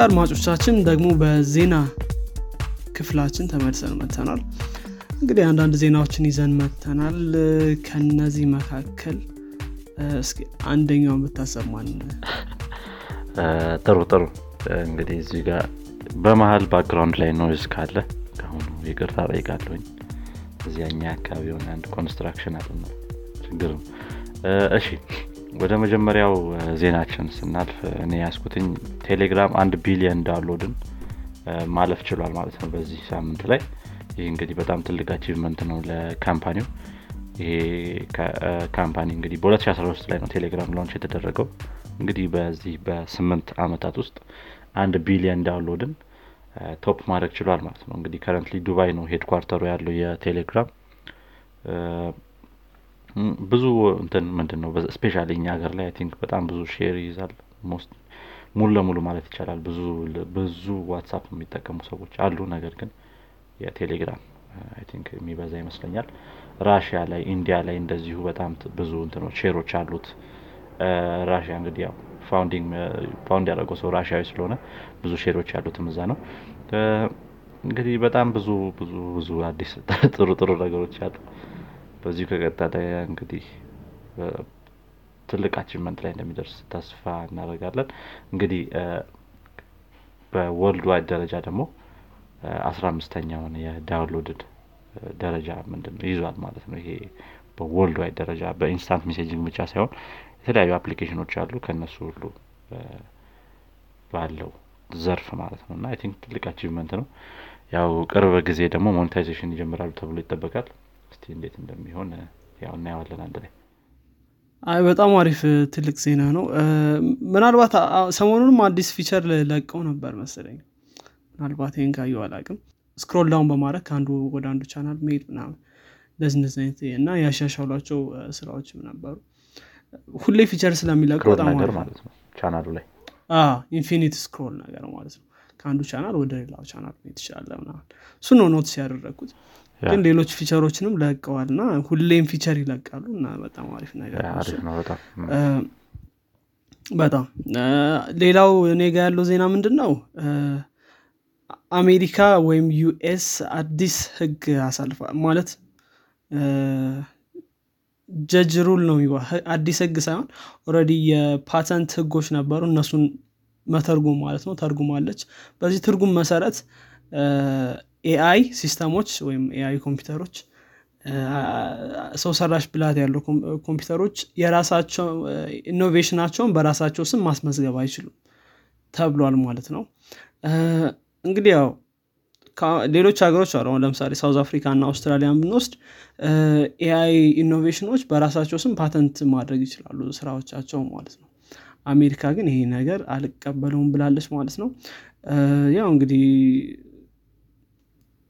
አድማጮቻችን ደግሞ በዜና ክፍላችን ተመልሰን መተናል እንግዲህ አንዳንድ ዜናዎችን ይዘን መተናል ከነዚህ መካከል እስኪ አንደኛውን ብታሰማን። ጥሩ ጥሩ። እንግዲህ እዚህ ጋር በመሀል background ላይ noise ካለ ከአሁኑ ይቅርታ ጠይቃለሁኝ እዚያኛ አካባቢ የሆነ አንድ construction አለ ችግር እሺ ወደ መጀመሪያው ዜናችን ስናልፍ እኔ ያስኩትኝ ቴሌግራም አንድ ቢሊየን download ን ማለፍ ችሏል ማለት ነው በዚህ ሳምንት ላይ። ይህ እንግዲህ በጣም ትልቅ achievement ነው ለ company ው። ይሄ company እንግዲህ በ2013 ላይ ነው ቴሌግራም launch የተደረገው። እንግዲህ በዚህ በስምንት አመታት ውስጥ አንድ ቢሊየን download ን top ማድረግ ችሏል ማለት ነው። እንግዲህ currently ዱባይ ነው headquarter ኡ ያለው የቴሌግራም ብዙ እንትን ምንድን ነው especially እኛ ሀገር ላይ think በጣም ብዙ share ይይዛል ሙሉ ለሙሉ ማለት ይቻላል። ብዙ ብዙ ዋትሳፕ የሚጠቀሙ ሰዎች አሉ። ነገር ግን የቴሌግራም think የሚበዛ ይመስለኛል። ራሽያ ላይ ኢንዲያ ላይ እንደዚሁ በጣም ብዙ እንትኖች share ኦች አሉት። ራሽያ እንግዲህ ያው found ያደረገው ሰው ራሽያዊ ስለሆነ ብዙ share ኦች ያሉትም እዛ ነው። እንግዲህ በጣም ብዙ ብዙ ብዙ አዲስ ጥሩ ጥሩ ነገሮች አሉ በዚሁ ከቀጠለ እንግዲህ ትልቅ achievement ላይ እንደሚደርስ ተስፋ እናደርጋለን። እንግዲህ በ worldwide ደረጃ ደግሞ አስራ አምስተኛውን የ downloaded ደረጃ ምንድን ይዟል ማለት ነው። ይሄ በ worldwide ደረጃ በ instant messaging ብቻ ሳይሆን የተለያዩ application ኦች አሉ ከእነሱ ሁሉ ባለው ዘርፍ ማለት ነው። እና I think ትልቅ achievement ነው። ያው ቅርብ ጊዜ ደግሞ monetization ይጀምራሉ ተብሎ ይጠበቃል እስቲ እንዴት እንደሚሆን ያው እናየዋለን አንድ ላይ። አይ በጣም አሪፍ ትልቅ ዜና ነው። ምናልባት ሰሞኑንም አዲስ feature ለቀው ነበር መሰለኝ። ምናልባት ይህን ካየው አላቅም scroll down በማድረግ ከአንዱ ወደ አንዱ ቻናል መሄድ ምናምን እንደዚህ አይነት እና ያሻሻሏቸው ስራዎችም ነበሩ። ሁሌ feature ስለሚለቁ በጣም ነገር ማለት ነው ቻናሉ ላይ። infinite scroll ነገር ማለት ነው። ከአንዱ ቻናል ወደ ሌላው ቻናል መሄድ ትችላለህ ምናምን። እሱ ነው notice ያደረግኩት ግን ሌሎች feature ኦችንም ለቀዋል እና ሁሌም feature ይለቃሉ እና በጣም አሪፍ ነገር በጣም ሌላው እኔ ጋ ያለው ዜና ምንድን ነው አሜሪካ ወይም US አዲስ ህግ አሳልፏል ማለት judge rule ነው አዲስ ህግ ሳይሆን already የፓተንት ህጎች ነበሩ እነሱን መተርጉም ማለት ነው ተርጉማለች። በዚህ ትርጉም መሰረት AI system ኦች ወይም AI ኮምፒውተሮች ሰው ሰራሽ ብላት ያለው ኮምፒውተሮች የራሳቸው innovation አቸውን በራሳቸው ስም ማስመዝገብ አይችሉም ተብሏል ማለት ነው። እንግዲህ ያው ሌሎች ሀገሮች አሉ። ለምሳሌ South Africa እና አውስትራሊያን ብንወስድ AI innovation ኦች በራሳቸው ስም ፓተንት ማድረግ ይችላሉ ስራዎቻቸው ማለት ነው። አሜሪካ ግን ይሄ ነገር አልቀበለውም ብላለች ማለት ነው። ያው እንግዲህ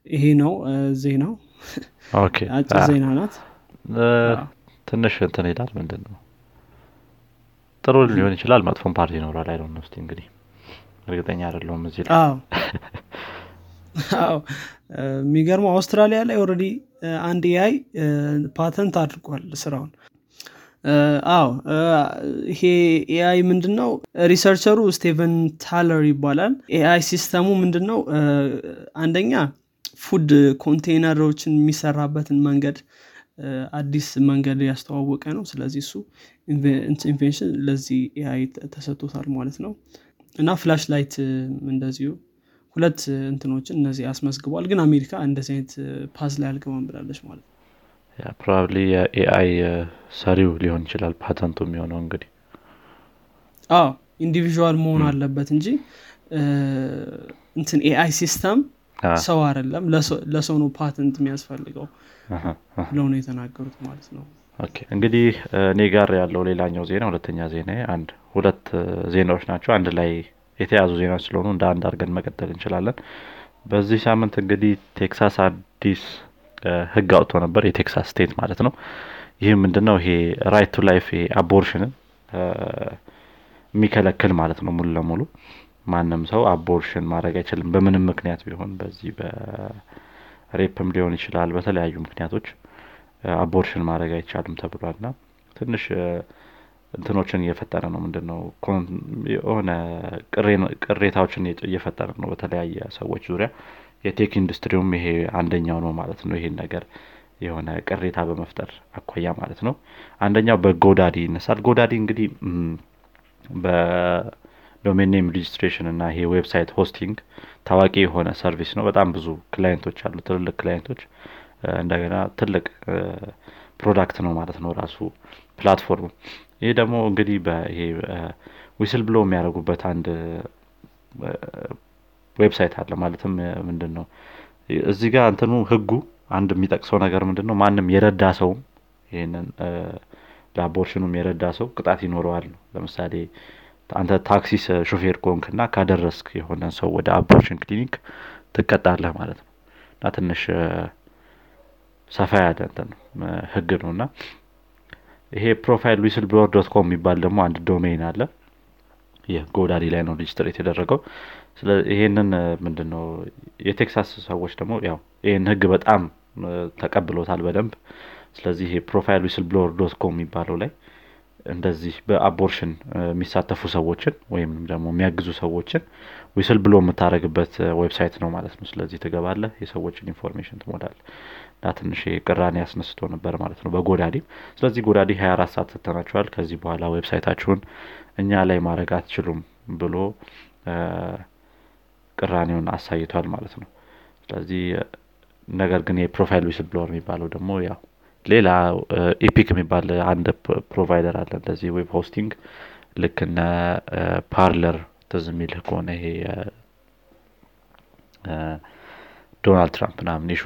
ይሄ ነው ዜናው። አጭር ዜና ናት። ትንሽ እንትን ይላል ምንድን ነው ጥሩ ሊሆን ይችላል መጥፎን ፓርቲ ይኖራል። አይደ ነው እንግዲህ እርግጠኛ አይደለሁም እዚህ ላይ። አዎ። የሚገርመው አውስትራሊያ ላይ already አንድ AI patent አድርጓል ስራውን። አዎ። ይሄ AI ምንድን ነው researcher ኡ ስቴቨን ታለር ይባላል። AI system ኡ ምንድን ነው አንደኛ food container ኦችን የሚሰራበትን መንገድ አዲስ መንገድ ያስተዋወቀ ነው። ስለዚህ እሱ invention ለዚህ AI ተሰጥቶታል ማለት ነው። እና flashlight እንደዚሁ ሁለት እንትኖችን እነዚህ አስመዝግቧል። ግን አሜሪካ እንደዚህ አይነት path ላይ አልገባም ብላለች ማለት ነው። probably የ AI ሰሪው ሊሆን ይችላል ፓተንቱ የሚሆነው እንግዲህ። አዎ individual መሆን አለበት እንጂ እንትን AI system ሰው አይደለም ለሰው ነው ፓተንት የሚያስፈልገው ብለው ነው የተናገሩት ማለት ነው። እንግዲህ እኔ ጋር ያለው ሌላኛው ዜና ሁለተኛ ዜና አንድ ሁለት ዜናዎች ናቸው። አንድ ላይ የተያዙ ዜናዎች ስለሆኑ እንደ አንድ አድርገን መቀጠል እንችላለን። በዚህ ሳምንት እንግዲህ ቴክሳስ አዲስ ህግ አውጥቶ ነበር የቴክሳስ state ማለት ነው። ይህ ምንድነው? ይሄ right to life abortion ን የሚከለክል ማለት ነው ሙሉ ለሙሉ ማንም ሰው abortion ማድረግ አይችልም። በምንም ምክንያት ቢሆን በዚህ በ rape ም ሊሆን ይችላል በተለያዩ ምክንያቶች abortion ማድረግ አይቻልም ተብሏል። ና ትንሽ እንትኖችን እየፈጠረ ነው። ምንድን ነው የሆነ ቅሬታዎችን እየፈጠረ ነው። በተለያየ ሰዎች ዙሪያ የ tech ኢንዱስትሪውም ይሄ አንደኛው ነው ማለት ነው። ይሄን ነገር የሆነ ቅሬታ በመፍጠር አኳያ ማለት ነው። አንደኛው በ GoDaddy ይነሳል። GoDaddy እንግዲህ በ domain name registration እና ይሄ website hosting ታዋቂ የሆነ service ነው። በጣም ብዙ client ኦች አሉ ትልልቅ client ኦች። እንደገና ትልቅ product ነው ማለት ነው ራሱ platform ኡ። ይህ ደግሞ እንግዲህ ይሄ whistle blow የሚያደርጉበት አንድ website አለ። ማለትም ምንድን ነው እዚህ ጋር እንትኑ ህጉ አንድ የሚጠቅሰው ነገር ምንድን ነው ማንም የረዳ ሰውም ይህንን ለ abortion ኑም የረዳ ሰው ቅጣት ይኖረዋል ነው። ለምሳሌ አንተ ታክሲ ሾፌር ሆንክና ካደረስክ የሆነ ሰው ወደ abortion clinic ትቀጣለህ ማለት ነው። እና ትንሽ ሰፋ ያለ እንትን ህግ ነው። እና ይሄ pro-life whistleblower dot com የሚባል ደግሞ አንድ domain አለ። GoDaddy ላይ ነው register የተደረገው። ይሄንን ምንድን ነው የቴክሳስ ሰዎች ደግሞ ያው ይህን ህግ በጣም ተቀብሎታል በደንብ። ስለዚህ pro-life whistleblower dot com የሚባለው ላይ እንደዚህ በ abortion የሚሳተፉ ሰዎችን ወይም ደግሞ የሚያግዙ ሰዎችን whistleblow የምታደረግበት website ነው ማለት ነው። ስለዚህ ትገባለህ የሰዎችን information ትሞላል እና ትንሽ ቅራኔ ያስነስቶ ነበር ማለት ነው በ GoDaddy። ስለዚህ GoDaddy ሀያ አራት ሰዓት ሰተናቸዋል ከዚህ በኋላ website ኣችሁን እኛ ላይ ማድረግ አትችሉም ብሎ ቅራኔውን አሳይቷል ማለት ነው። ስለዚህ ነገር ግን የ pro-life whistleblower የሚባለው ደግሞ ያው ሌላ Epik የሚባል አንድ provider አለ። እንደዚህ web hosting ልክ እነ Parler ትዝ የሚልህ ከሆነ ይሄ ዶናልድ ትራምፕ ምናምን issue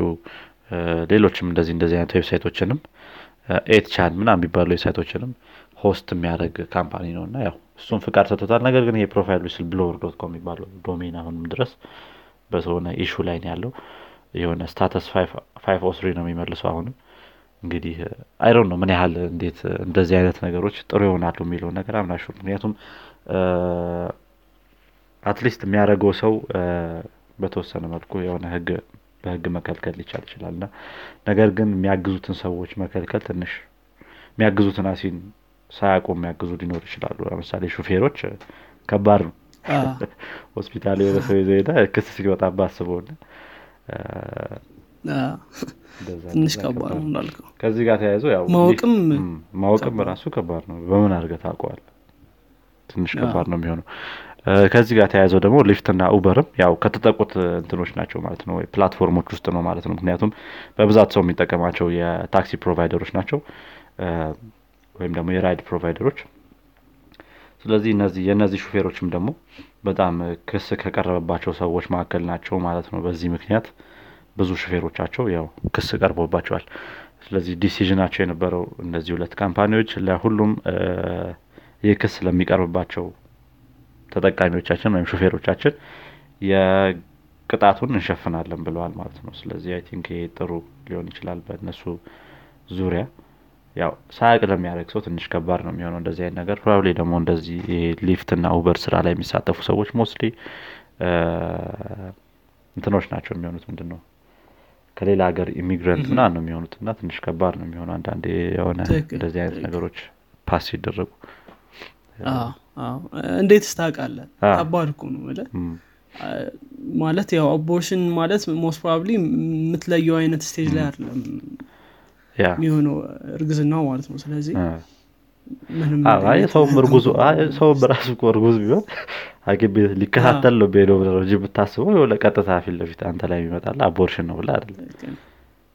ሌሎችም እንደዚህ እንደዚህ አይነት website ኦችንም 8chan ምና የሚባሉ website ኦችንም host የሚያደርግ company ነው እና ያው እሱም ፍቃድ ሰጥቶታል። ነገር ግን የ pro-life whistleblower dot com የሚባለው domain አሁንም ድረስ በሆነ issue ላይ ያለው። የሆነ ስታተስ ፋይቭ ኦስሪ ነው የሚመልሰው አሁንም እንግዲህ አይሮን ነው ምን ያህል እንዴት እንደዚህ አይነት ነገሮች ጥሩ ይሆናሉ የሚለውን ነገር አምናሹ ምክንያቱም አትሊስት የሚያደርገው ሰው በተወሰነ መልኩ የሆነ ህግ በህግ መከልከል ሊቻል ይችላል። እና ነገር ግን የሚያግዙትን ሰዎች መከልከል ትንሽ የሚያግዙትን አሲን ሳያውቁ የሚያግዙ ሊኖር ይችላሉ። ለምሳሌ ሹፌሮች ከባድ ነው። ሆስፒታል የሆነ ሰው ይዘህ ሄደህ ክስ ሲወጣብህ አስበውና ትንሽ ከባድ ነው እንዳልከው። ከዚህ ጋር ተያይዞ ማወቅም ማወቅም ራሱ ከባድ ነው። በምን አድርገህ ታውቀዋል ትንሽ ከባድ ነው የሚሆነው። ከዚህ ጋር ተያይዘው ደግሞ Lyft ና Uber ም ያው ከተጠቁት እንትኖች ናቸው ማለት ነው። platform ኦች ውስጥ ነው ማለት ነው። ምክንያቱም በብዛት ሰው የሚጠቀማቸው የታክሲ provider ኦች ናቸው። ወይም ደግሞ የ ride provider ኦች። ስለዚህ እነዚህ የእነዚህ ሹፌሮችም ደግሞ በጣም ክስ ከቀረበባቸው ሰዎች መካከል ናቸው ማለት ነው በዚህ ምክንያት ብዙ ሹፌሮቻቸው ያው ክስ ቀርቦባቸዋል። ስለዚህ decision ኣቸው የነበረው እነዚህ ሁለት company ዎች ለሁሉም ይህ ክስ ለሚቀርብባቸው ተጠቃሚዎቻችን ወይም ሹፌሮቻችን የቅጣቱን እንሸፍናለን ብለዋል ማለት ነው። ስለዚህ I think ይሄ ጥሩ ሊሆን ይችላል በእነሱ ዙሪያ። ያው ሳያቅ ለሚያደርግ ሰው ትንሽ ከባድ ነው የሚሆነው እንደዚህ አይነት ነገር። probably ደግሞ እንደዚህ Lyft እና Uber ስራ ላይ የሚሳተፉ ሰዎች mostly እንትኖች ናቸው የሚሆኑት። ምንድን ነው ከሌላ ሀገር immigrant ምና ነው የሚሆኑት እና ትንሽ ከባድ ነው የሚሆነው። አንዳንድ የሆነ እንደዚህ አይነት ነገሮች pass ሲደረጉ። እንዴት ስታውቃለህ ከባድ እኮ ነው ማለት ያው abortion ማለት most probably የምትለየው አይነት stage ላይ አይደለም የሚሆነው እርግዝናው ማለት ነው። ስለዚህ ሰውም እርጉዝ ሰውም በራሱ እርጉዝ ቢሆን ሀኪም ቤት ሊከታተል ነው ቤዶ ብለ እንጂ የምታስበው የሆነ ቀጥታ ፊት ለፊት አንተ ላይ የሚመጣለ አቦርሽን ነው ብለ አይደለ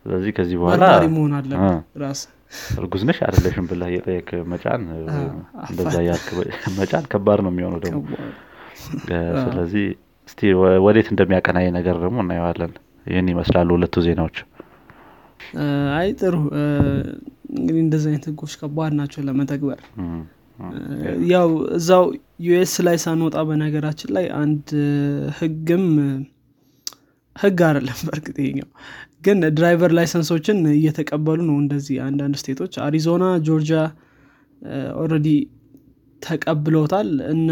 ስለዚህ ከዚህ በኋላ መሆን አለበት ራስ እርጉዝ ነሽ አይደለሽም ብላ የጠየቅ መጫን እንደዛ ያልክ መጫን ከባድ ነው የሚሆነው ደግሞ። ስለዚህ እስቲ ወዴት እንደሚያቀናይ ነገር ደግሞ እናየዋለን። ይህን ይመስላሉ ሁለቱ ዜናዎች። አይ ጥሩ እንግዲህ እንደዚህ አይነት ህጎች ከባድ ናቸው ለመተግበር ያው እዛው US ላይ ሳንወጣ በነገራችን ላይ አንድ ህግም ህግ አይደለም በእርግጥ ግን driver license ኦችን እየተቀበሉ ነው እንደዚህ አንዳንድ state ኦች። አሪዞና ጆርጂያ already ተቀብለውታል። እነ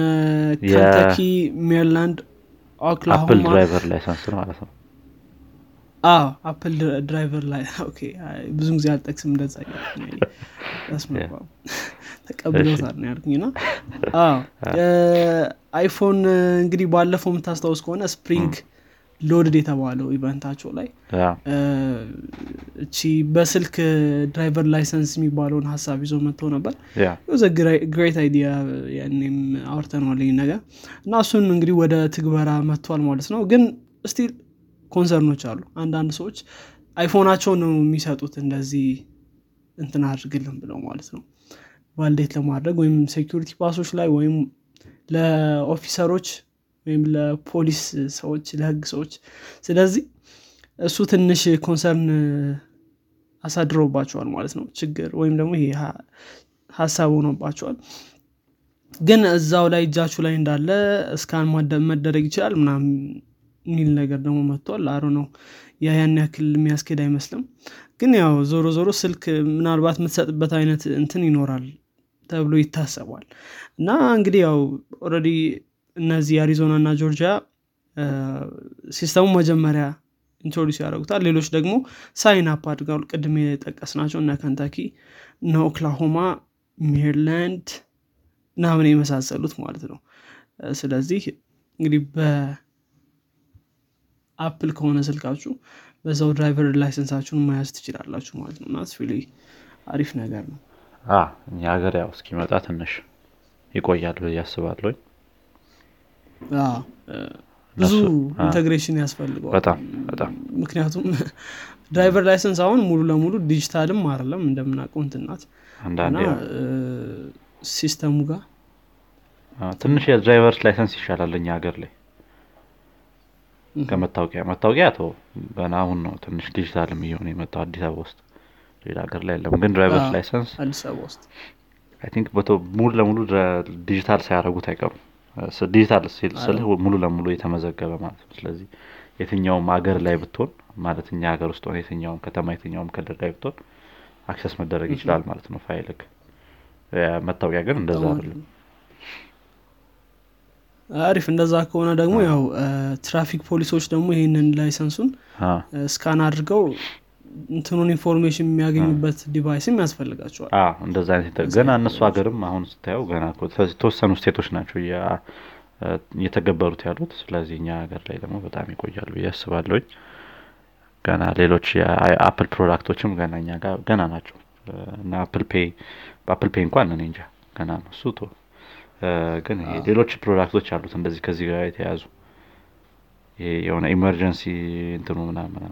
ከንተኪ ሜሪላንድ Apple driver ላይ ብዙ ጊዜ አልጠቅስም እንደዛ ተቀብሎታል ነው ያልኩኝ። እና iPhone እንግዲህ ባለፈው የምታስታውስ ከሆነ Spring Loaded የተባለው event ኣቸው ላይ እቺ በስልክ driver license የሚባለውን ሀሳብ ይዞ መጥተው ነበር። the great idea ያኔም አውርተነዋል ነገር። እና እሱን እንግዲህ ወደ ትግበራ መጥቷል ማለት ነው። ግን still concern ኦች አሉ። አንዳንድ ሰዎች iPhone ኣቸው ነው የሚሰጡት እንደዚህ እንትን አድርግልን ብለው ማለት ነው validate ለማድረግ ወይም security pass ኦች ላይ ወይም ለ officer ኦች ወይም ለፖሊስ ሰዎች ለህግ ሰዎች። ስለዚህ እሱ ትንሽ concern አሳድሮባቸዋል ማለት ነው። ችግር ወይም ደግሞ ይሄ ሀሳብ ሆኖባቸዋል። ግን እዛው ላይ እጃችሁ ላይ እንዳለ እስካን መደረግ ይችላል ምናምን የሚል ነገር ደግሞ መጥቷል። አሮ ነው ያን ያክል የሚያስኬድ አይመስልም። ግን ያው ዞሮ ዞሮ ስልክ ምናልባት የምትሰጥበት አይነት እንትን ይኖራል ተብሎ ይታሰባል። እና እንግዲህ ያው ኦረዲ እነዚህ አሪዞና እና ጆርጂያ system ኡ መጀመሪያ introduce ያደረጉታል ሌሎች ደግሞ sign up አድርገው ቅድም የጠቀስናቸው እነ ከንታኪ እነ ኦክላሆማ ሜሪላንድ ምናምን የመሳሰሉት ማለት ነው። ስለዚህ እንግዲህ በ Apple ከሆነ ስልካችሁ በዛው driver license ኣችሁን መያዝ ትችላላችሁ ማለት ነው። እና አሪፍ ነገር ነው እኛ ሀገር ያው እስኪመጣ ትንሽ ይቆያል ብዬ አስባለሁኝ ብዙ integration ያስፈልገዋል። በጣም በጣም። ምክንያቱም driver license አሁን ሙሉ ለሙሉ ዲጂታልም አይደለም እንደምናውቀው እንትናት system ኡ ጋር ትንሽ የ driver's license ይሻላል እኛ ሀገር ላይ። ከመታወቂያ መታወቂያ ቶ ገና አሁን ነው ትንሽ ዲጂታልም እየሆነ የመጣው አዲስ አበባ ውስጥ ሌላ ሀገር ላይ የለም። ግን driver's license አዲስ አበባ ውስጥ I think ሙሉ ለሙሉ ዲጂታል ሳያደረጉት አይቀሩም ዲጂታል ስል ሙሉ ለሙሉ የተመዘገበ ማለት ነው። ስለዚህ የትኛውም ሀገር ላይ ብትሆን ማለት እኛ ሀገር ውስጥ ሆነ የትኛውም ከተማ የትኛውም ክልል ላይ ብትሆን access መደረግ ይችላል ማለት ነው ፋይልክ መታወቂያ ግን እንደዛ አይደለም። አሪፍ እንደዛ ከሆነ ደግሞ ያው ትራፊክ ፖሊሶች ደግሞ ይህንን license ኡን scan አድርገው እንትኑን information የሚያገኙበት device ም ያስፈልጋቸዋል። እንደዛ አይነት ገና እነሱ ሀገርም አሁን ስታየው ገና የተወሰኑ state ኦች ናቸው እየተገበሩት ያሉት። ስለዚህ እኛ ሀገር ላይ ደግሞ በጣም ይቆያሉ ብዬ አስባለሁኝ። ገና ሌሎች የ Apple product ኦችም ገና እኛ ጋር ገና ናቸው። እና Apple Pay በ Apple Pay እንኳን እኔ እንጃ ገና ነው እሱ ቶ ግን ሌሎች product ኦች አሉት እንደዚህ ከዚህ ጋር የተያዙ። የሆነ emergency እንትኑ ምናምን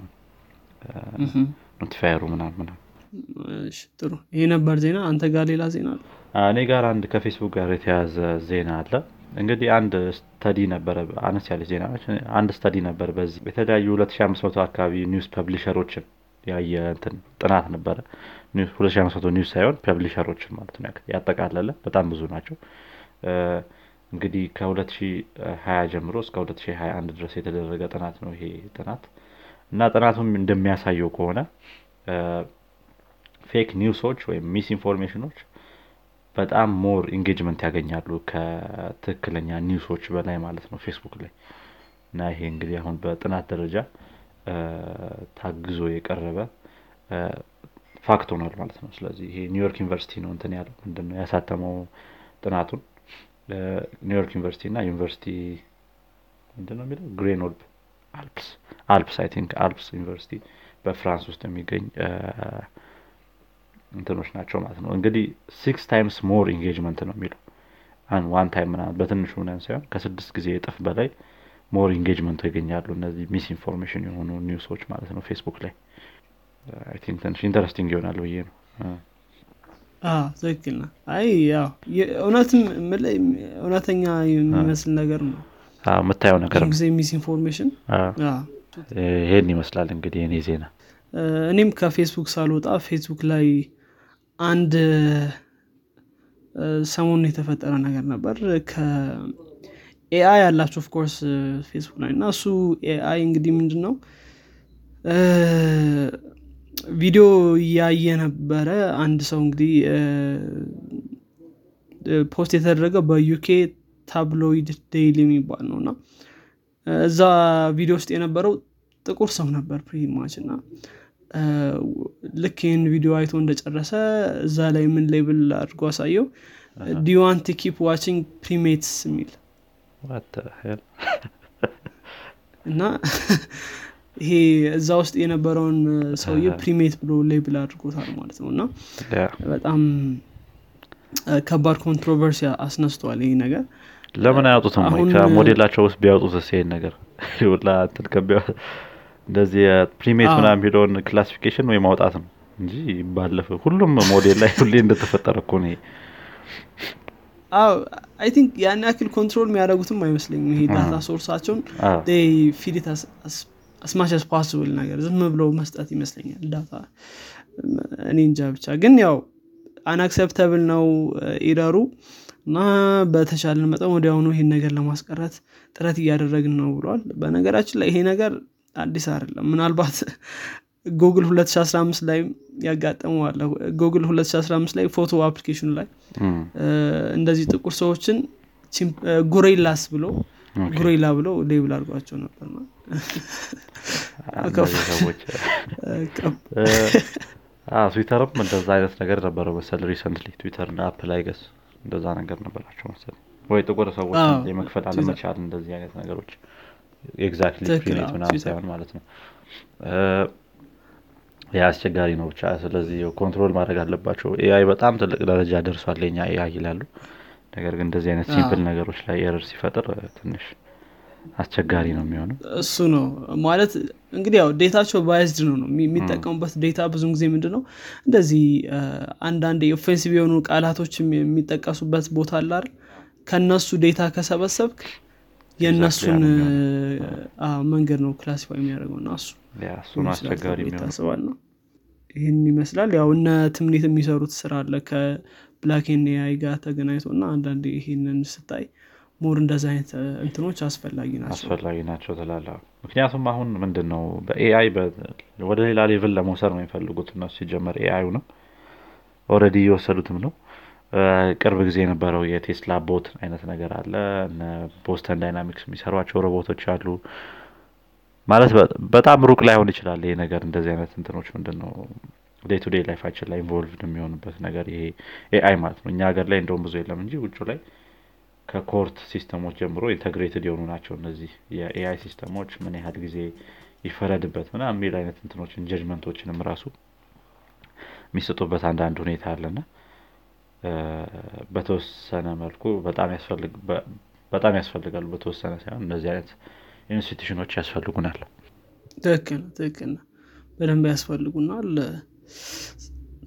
notifier ኡ ምናምን ምናምን። ጥሩ። ይሄ ነበር ዜና አንተ ጋር ሌላ ዜና አለ? እኔ ጋር አንድ ከፌስቡክ ጋር የተያዘ ዜና አለ። እንግዲህ አንድ study ነበረ አነስ ያለች ዜና አንድ study ነበር በዚህ የተለያዩ 2500 አካባቢ news publisher ኦችን ያየ እንትን ጥናት ነበረ። 2500 news ሳይሆን publisher ኦችን ማለት ነው ያጠቃለለ። በጣም ብዙ ናቸው። እንግዲህ ከ2020 ጀምሮ እስከ 2021 ድረስ የተደረገ ጥናት ነው ይሄ ጥናት እና ጥናቱም እንደሚያሳየው ከሆነ fake news ኦች ወይም misinformation ኦች በጣም more engagement ያገኛሉ ከትክክለኛ news ኦች በላይ ማለት ነው ፌስቡክ ላይ። እና ይሄ እንግዲህ አሁን በጥናት ደረጃ ታግዞ የቀረበ fact ሆኗል ማለት ነው። ስለዚህ ይሄ ኒውዮርክ ዩኒቨርሲቲ ነው እንትን ያለው ምንድነው ያሳተመው ጥናቱን? ኒውዮርክ ዩኒቨርሲቲ እና ዩኒቨርሲቲ ምንድነው የሚለው? Grenoble Alpes Alpes I think Alpes ዩኒቨርሲቲ በ France ውስጥ የሚገኝ እንትኖች ናቸው ማለት ነው። እንግዲህ six times more engagement ነው የሚለው። one time ምናምን በትንሹ ምናምን ሳይሆን ከስድስት ጊዜ እጥፍ በላይ more engagement ኡ ያገኛሉ እነዚህ misinformation የሆኑ news ኦች ማለት ነው ፌስቡክ ላይ። think ትንሽ interesting ይሆናል ብዬ ነው። ትክክል ና አይ ያው እውነትም እውነተኛ የሚመስል ነገር ነው። የምታየው ነገር ጊዜ misinformation ይሄን ይመስላል እንግዲህ እኔ ዜና። እኔም ከፌስቡክ ሳልወጣ ፌስቡክ ላይ አንድ ሰሞኑን የተፈጠረ ነገር ነበር። ከ AI ያላቸው of course Facebook ላይ እና እሱ AI እንግዲህ ምንድን ነው ቪዲዮ እያየ ነበረ አንድ ሰው እንግዲህ post የተደረገ በ UK tabloid Daily የሚባል ነው እና እዛ ቪዲዮ ውስጥ የነበረው ጥቁር ሰው ነበር pretty much እና ልክ ይህን ቪዲዮ አይቶ እንደጨረሰ እዛ ላይ ምን label አድርጎ አሳየው? do you want to keep watching primates የሚል እና ይሄ እዛ ውስጥ የነበረውን ሰውዬ primate ብሎ label አድርጎታል ማለት ነው እና በጣም ከባድ controversy አስነስቷል ይህ ነገር ለምን አያውጡትም ከሞዴላቸው ውስጥ ቢያወጡት ይሄን ነገር? ላ እንትን ከቢያ እንደዚህ primate ምና የሚለውን classification ወይ ማውጣት ነው እንጂ ባለፈ ሁሉም ሞዴል ላይ ሁሌ እንደተፈጠረ እኮ ነው I think ያን ያክል control የሚያደረጉትም አይመስለኝም ይሄ data source ኣቸውን። feed it as much as possible ነገር ዝም ብለው መስጠት ይመስለኛል data። እኔ እንጃ ብቻ። ግን ያው unacceptable ነው error ኡ እና በተቻለን መጠን ወዲያውኑ ይሄን ነገር ለማስቀረት ጥረት እያደረግን ነው ብሏል። በነገራችን ላይ ይሄ ነገር አዲስ አይደለም። ምናልባት ጉግል 2015 ላይ ያጋጠመዋለ ጉግል 2015 ላይ ፎቶ application ኡ ላይ እንደዚህ ጥቁር ሰዎችን gorillas ብሎ gorilla ብለው label አድርጓቸው ነበር ትዊተርም እንደዛ አይነት ነገር ነበረው መሰል recently Twitter app ላይ guess እንደዛ ነገር ነበራቸው መሰል ወይ ጥቁር ሰዎች የመክፈል አለመቻል እንደዚህ አይነት ነገሮች exactly ምናምን ሳይሆን ማለት ነው። yeah አስቸጋሪ ነው ብቻ። ስለዚህ control ማድረግ አለባቸው። AI በጣም ትልቅ ደረጃ ደርሷል የኛ AI ይላሉ። ነገር ግን እንደዚህ አይነት simple ነገሮች ላይ error ሲፈጥር ትንሽ አስቸጋሪ ነው የሚሆነው? እሱ ነው። ማለት እንግዲህ ያው data ኣቸው biased ነው ነው የሚጠቀሙበት data ብዙ ጊዜ ምንድ ነው እንደዚህ አንዳንድ offensive የሆኑ ቃላቶች የሚጠቀሱበት ቦታ አላር ከነሱ data ከሰበሰብክ የእነሱን መንገድ ነው classify የሚያደርገው እና እሱ ታስባል ነው ይህን ይመስላል። ያው እነ ትምኔት የሚሰሩት ስራ አለ ከ Black in AI ጋር ተገናኝቶ እና አንዳንድ ይሄንን ስታይ more እንደዚ አይነት እንትኖች አስፈላጊ ናቸው። አስፈላጊ ናቸው ትላለ ምክንያቱም አሁን ምንድን ነው በ AI ወደ ሌላ level ለመውሰድ ነው የሚፈልጉት እነሱ ሲጀመር AI ኡ ነው። already እየወሰዱትም ነው። ቅርብ ጊዜ የነበረው የ Tesla Bot አይነት ነገር አለ። Boston Dynamics የሚሰሯቸው ሮቦቶች አሉ። ማለት በጣም ሩቅ ላይሆን ይችላል ይሄ ነገር። እንደዚህ አይነት እንትኖች ምንድን ነው day to day life ኣችን ላይ involved የሚሆንበት ነገር ይሄ AI ማለት ነው። እኛ ሀገር ላይ እንደውም ብዙ የለም እንጂ ውጩ ላይ ከ court system ኦች ጀምሮ integrated የሆኑ ናቸው እነዚህ የ AI system ኦች። ምን ያህል ጊዜ ይፈረድበት ምና የሚል አይነት እንትኖችን judgment ኦችንም ራሱ የሚሰጡበት አንዳንድ ሁኔታ አለና በተወሰነ መልኩ በጣም ያስፈልጋሉ። በተወሰነ ሳይሆን እነዚህ አይነት institution ኦች ያስፈልጉናል። በደንብ ያስፈልጉናል።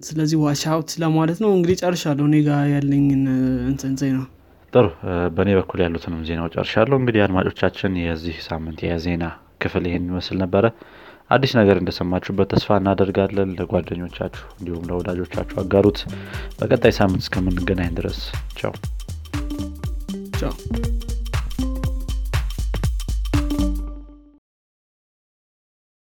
ስለዚህ watch out ለማለት ነው። እንግዲህ ጨርሻለሁ። እኔ ጋ ያለኝን እንትን ዜና ጥሩ በእኔ በኩል ያሉትንም ዜናው ጨርሻለሁ። እንግዲህ አድማጮቻችን የዚህ ሳምንት የዜና ክፍል ይሄን ይመስል ነበረ። አዲስ ነገር እንደሰማችሁበት ተስፋ እናደርጋለን። ለጓደኞቻችሁ እንዲሁም ለወዳጆቻችሁ አጋሩት። በቀጣይ ሳምንት እስከምንገናኝ ድረስ ቻው። ቻው